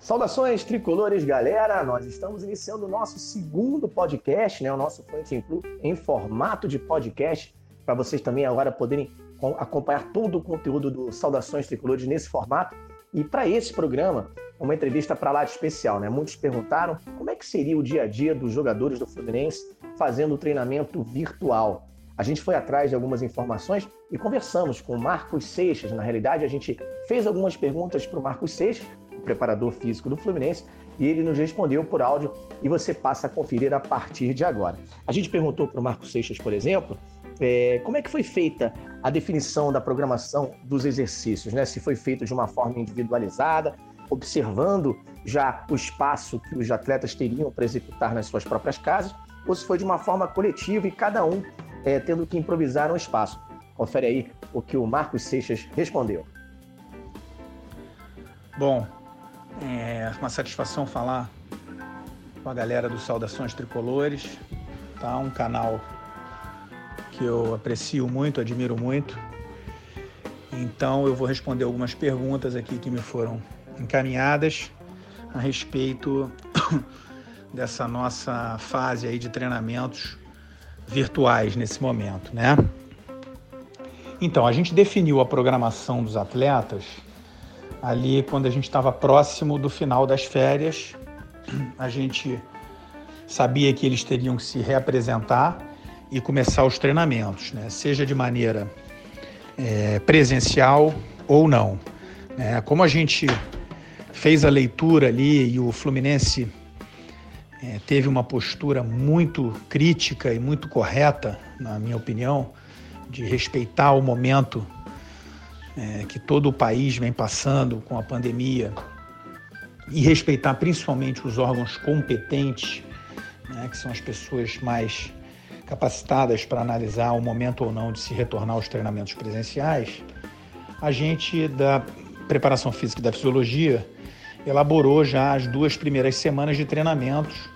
Saudações tricolores, galera! Nós estamos iniciando o nosso segundo podcast, né? O nosso Front Club em formato de podcast, para vocês também agora poderem acompanhar todo o conteúdo do Saudações Tricolores nesse formato. E para esse programa, uma entrevista para lá de especial, né? Muitos perguntaram como é que seria o dia a dia dos jogadores do Fluminense fazendo o treinamento virtual. A gente foi atrás de algumas informações e conversamos com o Marcos Seixas. Na realidade, a gente fez algumas perguntas para o Marcos Seixas preparador físico do Fluminense, e ele nos respondeu por áudio e você passa a conferir a partir de agora. A gente perguntou para o Marco Seixas, por exemplo, é, como é que foi feita a definição da programação dos exercícios, né? Se foi feito de uma forma individualizada, observando já o espaço que os atletas teriam para executar nas suas próprias casas, ou se foi de uma forma coletiva e cada um é, tendo que improvisar um espaço. Confere aí o que o Marcos Seixas respondeu. Bom, é uma satisfação falar com a galera do Saudações Tricolores, tá? Um canal que eu aprecio muito, admiro muito. Então eu vou responder algumas perguntas aqui que me foram encaminhadas a respeito dessa nossa fase aí de treinamentos virtuais nesse momento, né? Então, a gente definiu a programação dos atletas ali quando a gente estava próximo do final das férias, a gente sabia que eles teriam que se reapresentar e começar os treinamentos, né? seja de maneira é, presencial ou não. Né? Como a gente fez a leitura ali e o Fluminense é, teve uma postura muito crítica e muito correta, na minha opinião, de respeitar o momento é, que todo o país vem passando com a pandemia e respeitar principalmente os órgãos competentes, né, que são as pessoas mais capacitadas para analisar o momento ou não de se retornar aos treinamentos presenciais, a gente da preparação física e da fisiologia elaborou já as duas primeiras semanas de treinamentos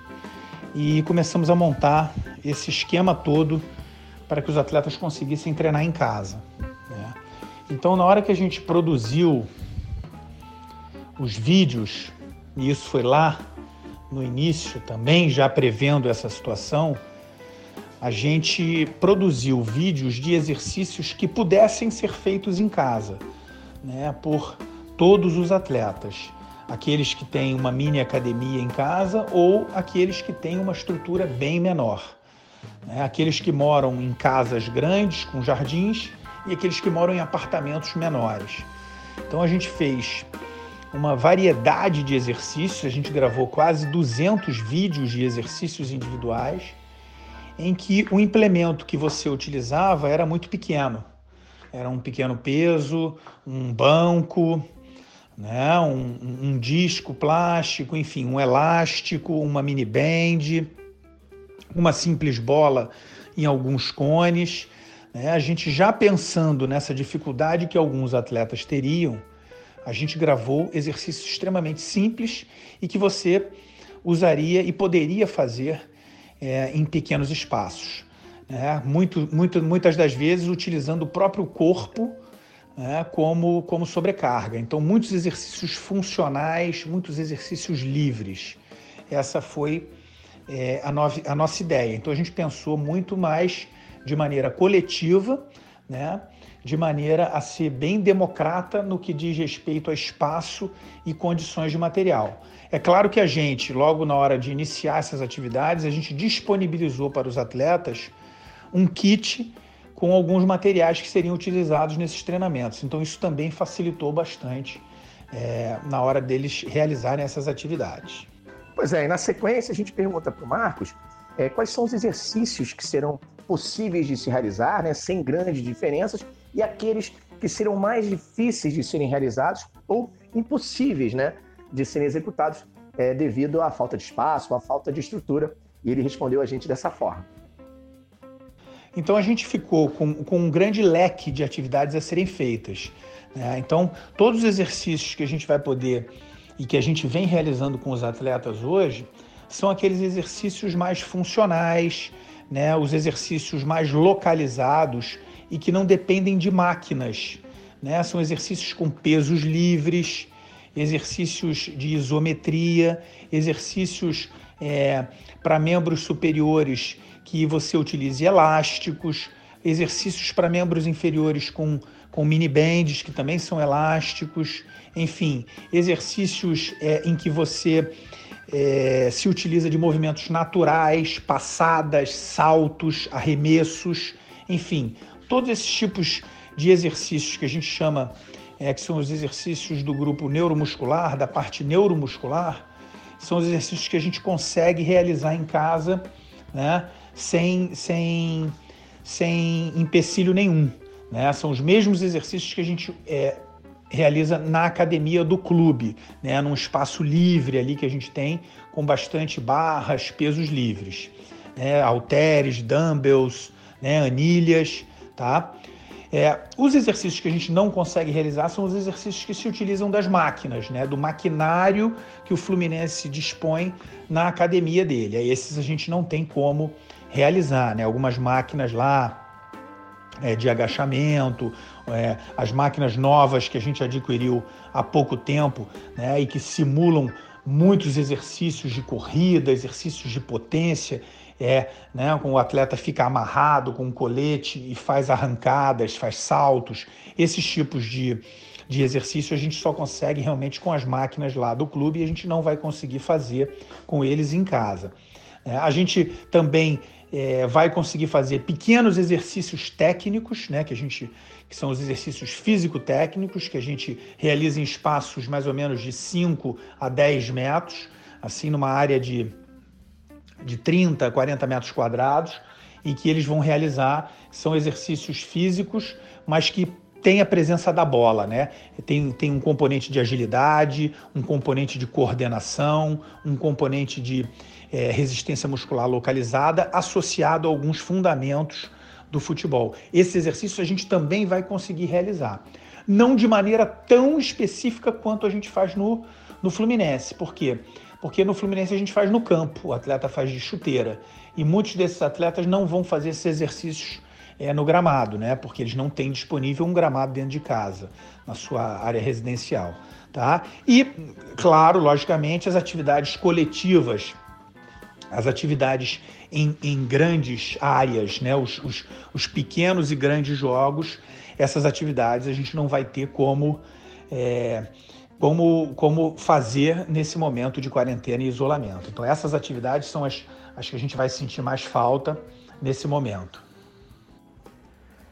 e começamos a montar esse esquema todo para que os atletas conseguissem treinar em casa. Então, na hora que a gente produziu os vídeos, e isso foi lá no início também, já prevendo essa situação, a gente produziu vídeos de exercícios que pudessem ser feitos em casa, né, por todos os atletas, aqueles que têm uma mini academia em casa ou aqueles que têm uma estrutura bem menor, né, aqueles que moram em casas grandes com jardins e aqueles que moram em apartamentos menores. Então a gente fez uma variedade de exercícios, a gente gravou quase 200 vídeos de exercícios individuais, em que o implemento que você utilizava era muito pequeno. Era um pequeno peso, um banco, né, um, um disco plástico, enfim, um elástico, uma mini band, uma simples bola em alguns cones né? A gente já pensando nessa dificuldade que alguns atletas teriam, a gente gravou exercícios extremamente simples e que você usaria e poderia fazer é, em pequenos espaços. Né? Muito, muito, muitas das vezes utilizando o próprio corpo né, como, como sobrecarga. Então, muitos exercícios funcionais, muitos exercícios livres. Essa foi é, a, a nossa ideia. Então, a gente pensou muito mais de maneira coletiva, né? de maneira a ser bem democrata no que diz respeito a espaço e condições de material. É claro que a gente, logo na hora de iniciar essas atividades, a gente disponibilizou para os atletas um kit com alguns materiais que seriam utilizados nesses treinamentos. Então, isso também facilitou bastante é, na hora deles realizarem essas atividades. Pois é, e na sequência a gente pergunta para o Marcos é, quais são os exercícios que serão possíveis de se realizar, né, sem grandes diferenças, e aqueles que serão mais difíceis de serem realizados ou impossíveis né, de serem executados é, devido à falta de espaço, à falta de estrutura. E ele respondeu a gente dessa forma. Então a gente ficou com, com um grande leque de atividades a serem feitas. Né? Então, todos os exercícios que a gente vai poder e que a gente vem realizando com os atletas hoje são aqueles exercícios mais funcionais, né, os exercícios mais localizados e que não dependem de máquinas. Né? São exercícios com pesos livres exercícios de isometria, exercícios é, para membros superiores que você utilize elásticos, exercícios para membros inferiores com, com mini bands, que também são elásticos, enfim, exercícios é, em que você é, se utiliza de movimentos naturais, passadas, saltos, arremessos, enfim, todos esses tipos de exercícios que a gente chama, é, que são os exercícios do grupo neuromuscular, da parte neuromuscular, são os exercícios que a gente consegue realizar em casa, né, sem, sem, sem empecilho nenhum. Né? São os mesmos exercícios que a gente é, realiza na academia do clube, né, num espaço livre ali que a gente tem, com bastante barras, pesos livres, né, halteres, dumbbells, né, anilhas, tá? É, os exercícios que a gente não consegue realizar são os exercícios que se utilizam das máquinas, né, do maquinário que o Fluminense dispõe na academia dele. Aí esses a gente não tem como realizar, né? Algumas máquinas lá é, de agachamento, é, as máquinas novas que a gente adquiriu há pouco tempo né, e que simulam muitos exercícios de corrida, exercícios de potência, é, né, com o atleta fica amarrado com um colete e faz arrancadas, faz saltos. Esses tipos de, de exercício a gente só consegue realmente com as máquinas lá do clube e a gente não vai conseguir fazer com eles em casa. É, a gente também é, vai conseguir fazer pequenos exercícios técnicos, né, que a gente que são os exercícios físico-técnicos que a gente realiza em espaços mais ou menos de 5 a 10 metros, assim numa área de, de 30, 40 metros quadrados, e que eles vão realizar são exercícios físicos, mas que tem a presença da bola, né? Tem, tem um componente de agilidade, um componente de coordenação, um componente de é, resistência muscular localizada, associado a alguns fundamentos do futebol. Esse exercício a gente também vai conseguir realizar. Não de maneira tão específica quanto a gente faz no, no Fluminense. Por quê? Porque no Fluminense a gente faz no campo, o atleta faz de chuteira. E muitos desses atletas não vão fazer esses exercícios é, no gramado, né? Porque eles não têm disponível um gramado dentro de casa, na sua área residencial. Tá? E, claro, logicamente, as atividades coletivas as atividades em, em grandes áreas, né? Os, os, os, pequenos e grandes jogos, essas atividades a gente não vai ter como, é, como, como fazer nesse momento de quarentena e isolamento. Então, essas atividades são as, as que a gente vai sentir mais falta nesse momento.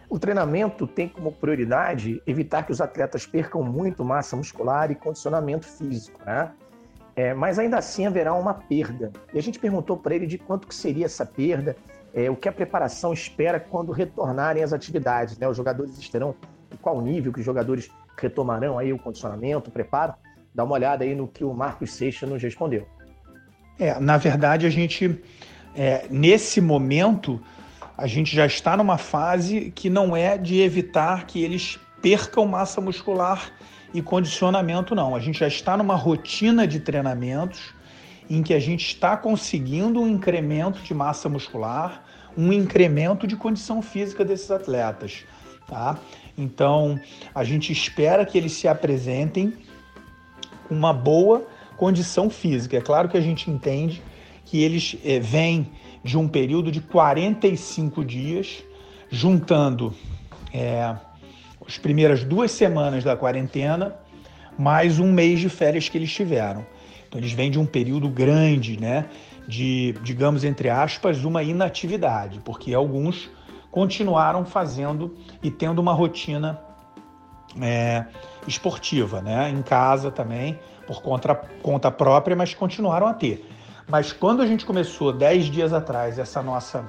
O treinamento tem como prioridade evitar que os atletas percam muito massa muscular e condicionamento físico, né? É, mas ainda assim haverá uma perda. E a gente perguntou para ele de quanto que seria essa perda, é, o que a preparação espera quando retornarem as atividades. Né? Os jogadores estarão em qual nível que os jogadores retomarão aí o condicionamento, o preparo? Dá uma olhada aí no que o Marcos Seixas nos respondeu. É, na verdade, a gente, é, nesse momento, a gente já está numa fase que não é de evitar que eles percam massa muscular e condicionamento não. A gente já está numa rotina de treinamentos em que a gente está conseguindo um incremento de massa muscular, um incremento de condição física desses atletas, tá? Então, a gente espera que eles se apresentem com uma boa condição física. É claro que a gente entende que eles é, vêm de um período de 45 dias, juntando é, as primeiras duas semanas da quarentena, mais um mês de férias que eles tiveram. Então eles vêm de um período grande, né? De, digamos, entre aspas, uma inatividade, porque alguns continuaram fazendo e tendo uma rotina é, esportiva, né? Em casa também, por conta, conta própria, mas continuaram a ter. Mas quando a gente começou dez dias atrás essa nossa,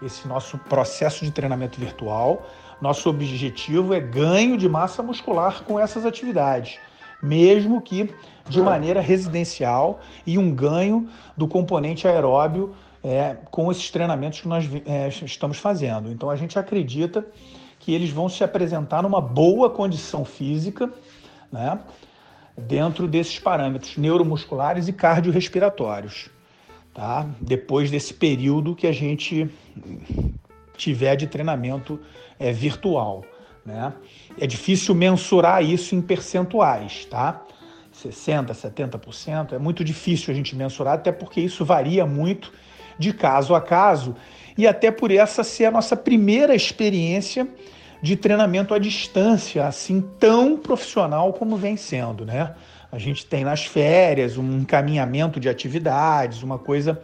esse nosso processo de treinamento virtual, nosso objetivo é ganho de massa muscular com essas atividades, mesmo que de maneira residencial e um ganho do componente aeróbio é, com esses treinamentos que nós é, estamos fazendo. Então a gente acredita que eles vão se apresentar numa boa condição física, né, dentro desses parâmetros neuromusculares e cardiorrespiratórios, tá? Depois desse período que a gente tiver de treinamento é, virtual. Né? É difícil mensurar isso em percentuais, tá? 60%, 70%. É muito difícil a gente mensurar, até porque isso varia muito de caso a caso e até por essa ser a nossa primeira experiência de treinamento à distância, assim tão profissional como vem sendo, né? A gente tem nas férias um encaminhamento de atividades, uma coisa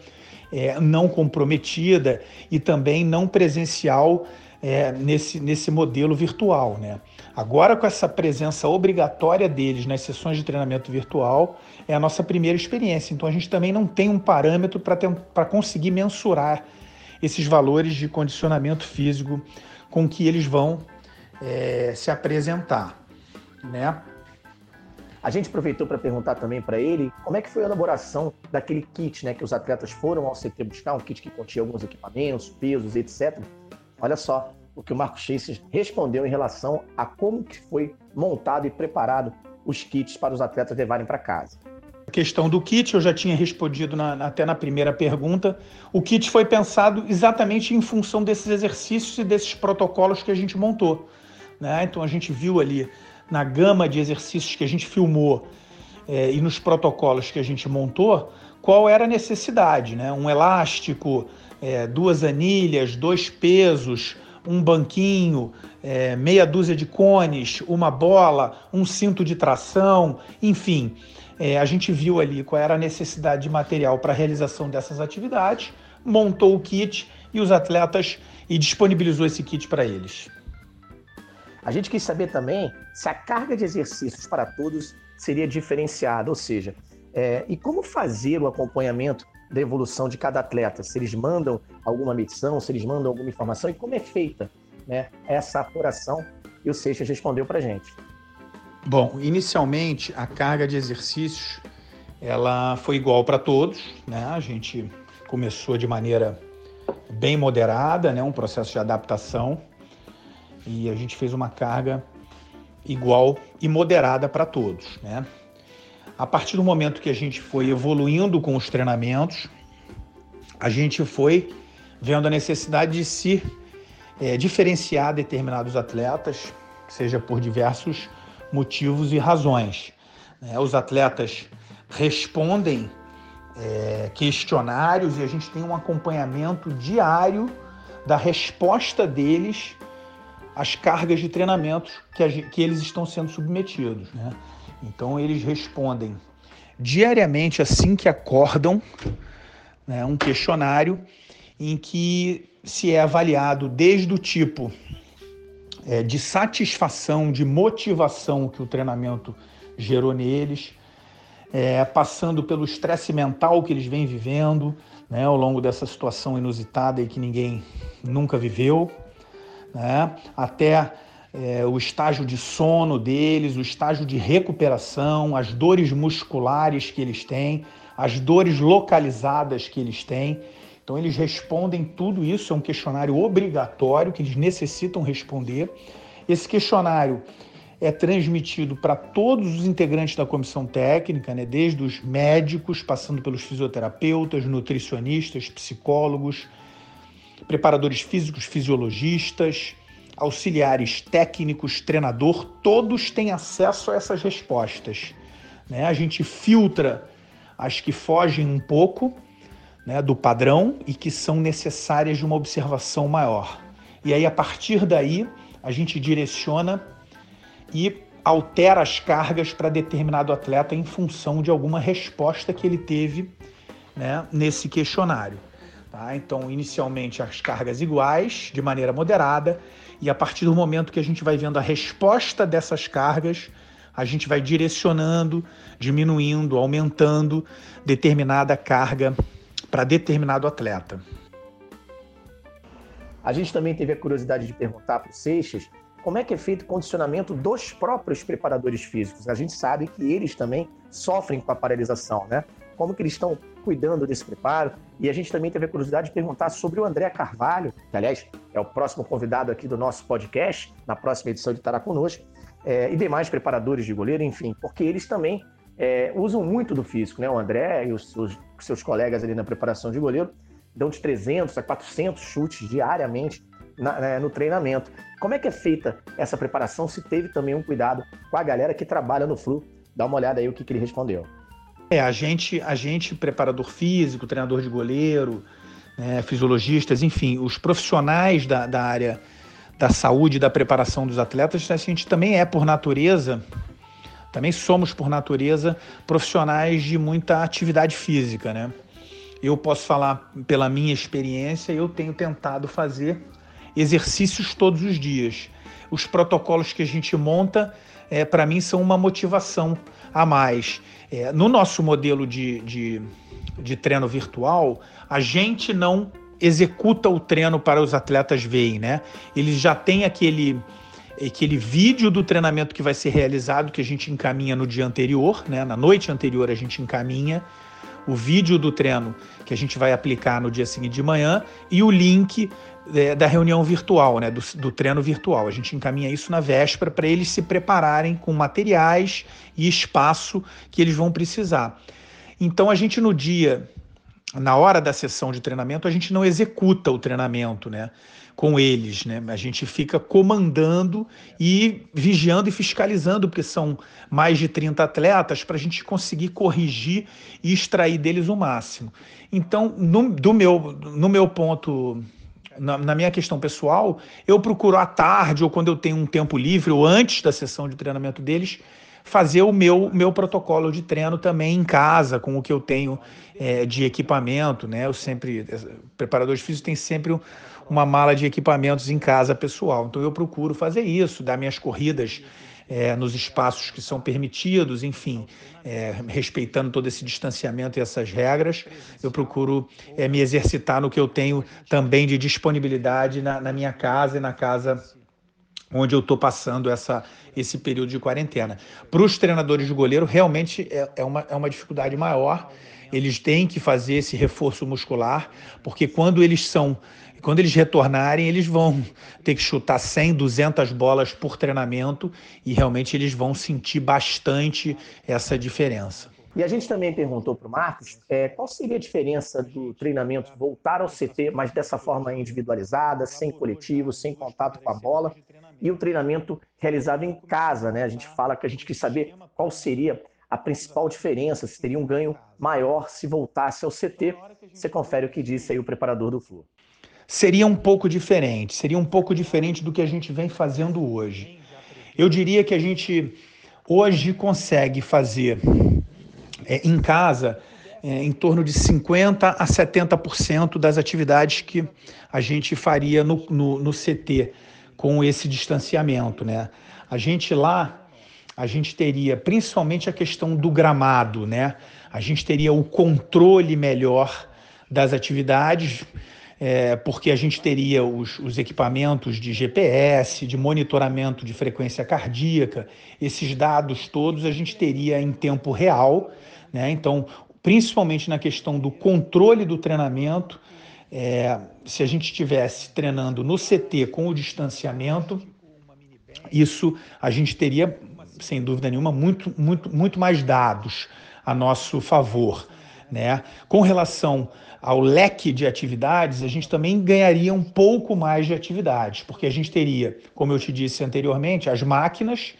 é, não comprometida e também não presencial é, nesse, nesse modelo virtual, né? Agora, com essa presença obrigatória deles nas sessões de treinamento virtual, é a nossa primeira experiência. Então, a gente também não tem um parâmetro para conseguir mensurar esses valores de condicionamento físico com que eles vão é, se apresentar, né? A gente aproveitou para perguntar também para ele como é que foi a elaboração daquele kit, né, que os atletas foram ao CT buscar, um kit que continha alguns equipamentos, pesos, etc. Olha só o que o Marco Chase respondeu em relação a como que foi montado e preparado os kits para os atletas levarem para casa. A questão do kit, eu já tinha respondido na, até na primeira pergunta. O kit foi pensado exatamente em função desses exercícios e desses protocolos que a gente montou. Né? Então a gente viu ali na gama de exercícios que a gente filmou é, e nos protocolos que a gente montou, qual era a necessidade, né? Um elástico, é, duas anilhas, dois pesos, um banquinho, é, meia dúzia de cones, uma bola, um cinto de tração, enfim. É, a gente viu ali qual era a necessidade de material para a realização dessas atividades, montou o kit e os atletas e disponibilizou esse kit para eles. A gente quis saber também se a carga de exercícios para todos seria diferenciada, ou seja, é, e como fazer o acompanhamento da evolução de cada atleta, se eles mandam alguma medição, se eles mandam alguma informação e como é feita né, essa apuração. E o Seixas respondeu para a gente. Bom, inicialmente a carga de exercícios ela foi igual para todos, né? A gente começou de maneira bem moderada, né? Um processo de adaptação e a gente fez uma carga igual e moderada para todos, né? A partir do momento que a gente foi evoluindo com os treinamentos, a gente foi vendo a necessidade de se é, diferenciar determinados atletas, seja por diversos motivos e razões. Né? Os atletas respondem é, questionários e a gente tem um acompanhamento diário da resposta deles às cargas de treinamento que, a, que eles estão sendo submetidos. Né? Então eles respondem diariamente assim que acordam, né, um questionário em que se é avaliado desde o tipo é, de satisfação, de motivação que o treinamento gerou neles, é, passando pelo estresse mental que eles vêm vivendo né, ao longo dessa situação inusitada e que ninguém nunca viveu, né, até é, o estágio de sono deles, o estágio de recuperação, as dores musculares que eles têm, as dores localizadas que eles têm. Então, eles respondem tudo isso, é um questionário obrigatório que eles necessitam responder. Esse questionário é transmitido para todos os integrantes da comissão técnica, né, desde os médicos, passando pelos fisioterapeutas, nutricionistas, psicólogos, preparadores físicos, fisiologistas, auxiliares técnicos, treinador, todos têm acesso a essas respostas. Né? A gente filtra as que fogem um pouco né, do padrão e que são necessárias de uma observação maior. E aí, a partir daí, a gente direciona e altera as cargas para determinado atleta em função de alguma resposta que ele teve né, nesse questionário. Tá? Então, inicialmente, as cargas iguais, de maneira moderada, e a partir do momento que a gente vai vendo a resposta dessas cargas, a gente vai direcionando, diminuindo, aumentando determinada carga para determinado atleta. A gente também teve a curiosidade de perguntar para o Seixas como é que é feito o condicionamento dos próprios preparadores físicos. A gente sabe que eles também sofrem com a paralisação, né? Como que eles estão cuidando desse preparo? E a gente também teve a curiosidade de perguntar sobre o André Carvalho, que aliás é o próximo convidado aqui do nosso podcast, na próxima edição de estará conosco, é, e demais preparadores de goleiro, enfim, porque eles também é, usam muito do físico, né? O André e os seus, seus colegas ali na preparação de goleiro dão de 300 a 400 chutes diariamente na, né, no treinamento. Como é que é feita essa preparação? Se teve também um cuidado com a galera que trabalha no Flu Dá uma olhada aí o que, que ele respondeu. É, a gente, a gente, preparador físico, treinador de goleiro, né, fisiologistas, enfim, os profissionais da, da área da saúde da preparação dos atletas, a gente também é, por natureza, também somos, por natureza, profissionais de muita atividade física, né? Eu posso falar pela minha experiência, eu tenho tentado fazer exercícios todos os dias. Os protocolos que a gente monta, é, para mim, são uma motivação a mais. É, no nosso modelo de, de, de treino virtual, a gente não executa o treino para os atletas verem, né? Eles já têm aquele aquele vídeo do treinamento que vai ser realizado que a gente encaminha no dia anterior, né? Na noite anterior a gente encaminha o vídeo do treino que a gente vai aplicar no dia seguinte de manhã e o link é, da reunião virtual, né, do, do treino virtual. A gente encaminha isso na véspera para eles se prepararem com materiais e espaço que eles vão precisar. Então a gente no dia, na hora da sessão de treinamento, a gente não executa o treinamento, né? com eles, né? A gente fica comandando e vigiando e fiscalizando, porque são mais de 30 atletas, para a gente conseguir corrigir e extrair deles o máximo. Então, no, do meu, no meu ponto na, na, minha questão pessoal, eu procuro à tarde ou quando eu tenho um tempo livre ou antes da sessão de treinamento deles, fazer o meu, meu protocolo de treino também em casa, com o que eu tenho é, de equipamento, né? Eu sempre, preparador de físico tem sempre uma mala de equipamentos em casa pessoal. Então eu procuro fazer isso, dar minhas corridas é, nos espaços que são permitidos, enfim, é, respeitando todo esse distanciamento e essas regras, eu procuro é, me exercitar no que eu tenho também de disponibilidade na, na minha casa e na casa onde eu estou passando essa, esse período de quarentena. Para os treinadores de goleiro, realmente é, é, uma, é uma dificuldade maior. Eles têm que fazer esse reforço muscular, porque quando eles são quando eles retornarem, eles vão ter que chutar 100, 200 bolas por treinamento e realmente eles vão sentir bastante essa diferença. E a gente também perguntou para o Marcos é, qual seria a diferença do treinamento voltar ao CT, mas dessa forma individualizada, sem coletivo, sem contato com a bola, e o treinamento realizado em casa. Né? A gente fala que a gente quis saber qual seria a principal diferença, se teria um ganho maior se voltasse ao CT. Você confere o que disse aí o preparador do Flu seria um pouco diferente, seria um pouco diferente do que a gente vem fazendo hoje. Eu diria que a gente hoje consegue fazer é, em casa é, em torno de 50% a 70% das atividades que a gente faria no, no, no CT com esse distanciamento. Né? A gente lá, a gente teria principalmente a questão do gramado, né? a gente teria o controle melhor das atividades, é, porque a gente teria os, os, equipamentos de GPS, de monitoramento de frequência cardíaca, esses dados todos a gente teria em tempo real, né? Então, principalmente na questão do controle do treinamento, é, se a gente estivesse treinando no CT com o distanciamento, isso a gente teria, sem dúvida nenhuma, muito, muito, muito mais dados a nosso favor. Né? Com relação ao leque de atividades, a gente também ganharia um pouco mais de atividades, porque a gente teria, como eu te disse anteriormente, as máquinas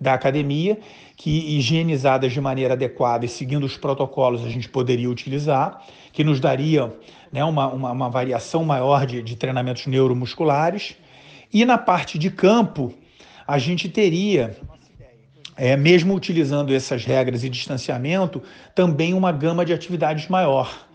da academia, que higienizadas de maneira adequada e seguindo os protocolos a gente poderia utilizar, que nos daria né, uma, uma, uma variação maior de, de treinamentos neuromusculares. E na parte de campo, a gente teria é, mesmo utilizando essas regras e distanciamento, também uma gama de atividades maior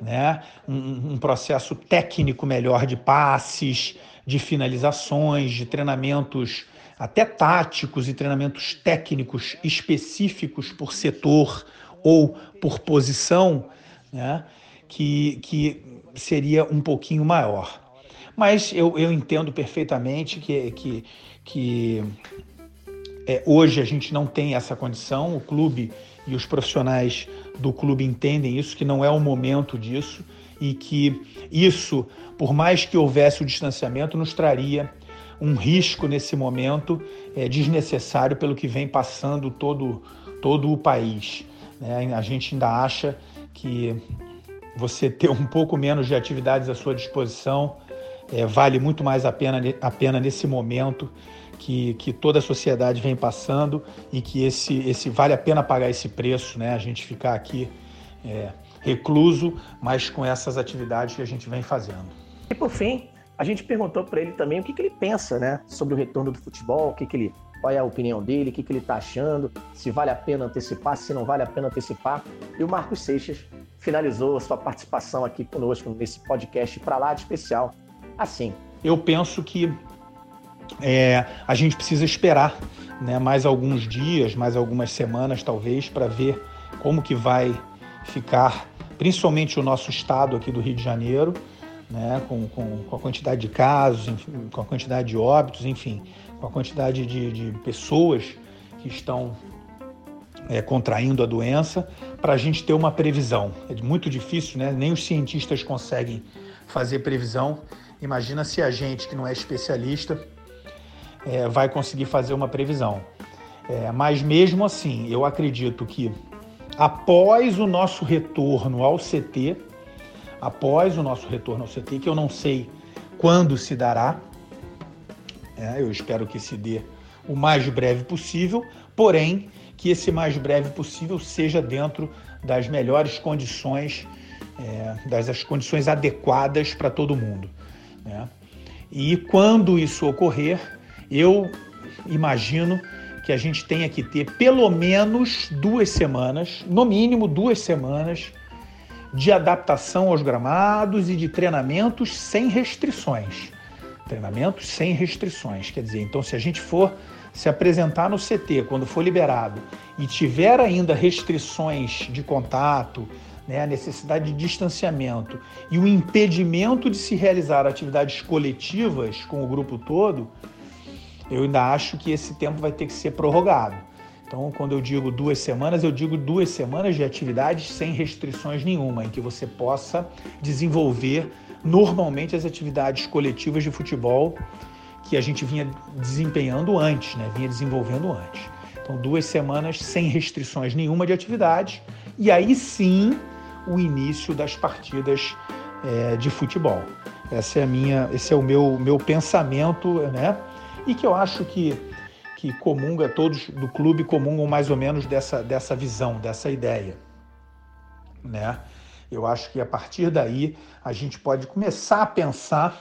né? um, um processo técnico melhor de passes, de finalizações, de treinamentos até táticos e treinamentos técnicos específicos por setor ou por posição, né? que, que seria um pouquinho maior. Mas eu, eu entendo perfeitamente que, que, que é, hoje a gente não tem essa condição, o clube e os profissionais do clube entendem isso, que não é o momento disso e que isso, por mais que houvesse o distanciamento, nos traria um risco nesse momento é, desnecessário pelo que vem passando todo, todo o país. Né? A gente ainda acha que você ter um pouco menos de atividades à sua disposição é, vale muito mais a pena, a pena nesse momento que, que toda a sociedade vem passando e que esse, esse vale a pena pagar esse preço, né? A gente ficar aqui é, recluso, mas com essas atividades que a gente vem fazendo. E por fim, a gente perguntou para ele também o que, que, ele pensa, né, sobre o retorno do futebol, o que, que ele, qual é a opinião dele, o que, que ele está achando, se vale a pena antecipar, se não vale a pena antecipar. E o Marcos Seixas finalizou a sua participação aqui conosco nesse podcast para lá de especial. Assim. Eu penso que é, a gente precisa esperar né, mais alguns dias, mais algumas semanas talvez, para ver como que vai ficar, principalmente o nosso estado aqui do Rio de Janeiro, né, com, com, com a quantidade de casos, enfim, com a quantidade de óbitos, enfim, com a quantidade de, de pessoas que estão é, contraindo a doença, para a gente ter uma previsão. É muito difícil, né? nem os cientistas conseguem fazer previsão. Imagina se a gente, que não é especialista, é, vai conseguir fazer uma previsão. É, mas mesmo assim, eu acredito que após o nosso retorno ao CT, após o nosso retorno ao CT, que eu não sei quando se dará, é, eu espero que se dê o mais breve possível, porém que esse mais breve possível seja dentro das melhores condições, é, das condições adequadas para todo mundo. Né? E quando isso ocorrer, eu imagino que a gente tenha que ter pelo menos duas semanas, no mínimo duas semanas, de adaptação aos gramados e de treinamentos sem restrições. Treinamentos sem restrições. Quer dizer, então, se a gente for se apresentar no CT quando for liberado e tiver ainda restrições de contato, né, a necessidade de distanciamento e o impedimento de se realizar atividades coletivas com o grupo todo, eu ainda acho que esse tempo vai ter que ser prorrogado. Então, quando eu digo duas semanas, eu digo duas semanas de atividades sem restrições nenhuma, em que você possa desenvolver normalmente as atividades coletivas de futebol que a gente vinha desempenhando antes, né? vinha desenvolvendo antes. Então, duas semanas sem restrições nenhuma de atividade, e aí sim o início das partidas é, de futebol. Essa é a minha, esse é o meu, meu pensamento, né? E que eu acho que que comunga, todos do clube comungam mais ou menos dessa, dessa visão, dessa ideia. Né? Eu acho que a partir daí a gente pode começar a pensar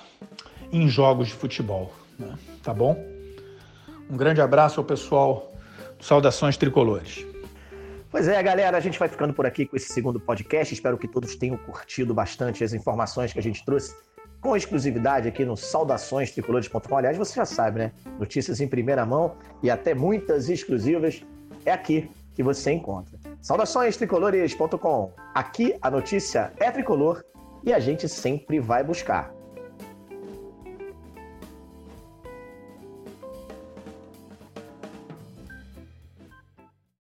em jogos de futebol. Né? Tá bom? Um grande abraço ao pessoal Saudações Tricolores. Pois é, galera, a gente vai ficando por aqui com esse segundo podcast. Espero que todos tenham curtido bastante as informações que a gente trouxe com exclusividade aqui no Saudações Tricolores.com. Aliás, você já sabe, né? Notícias em primeira mão e até muitas exclusivas é aqui que você encontra. Saudações Tricolores.com. Aqui a notícia é tricolor e a gente sempre vai buscar.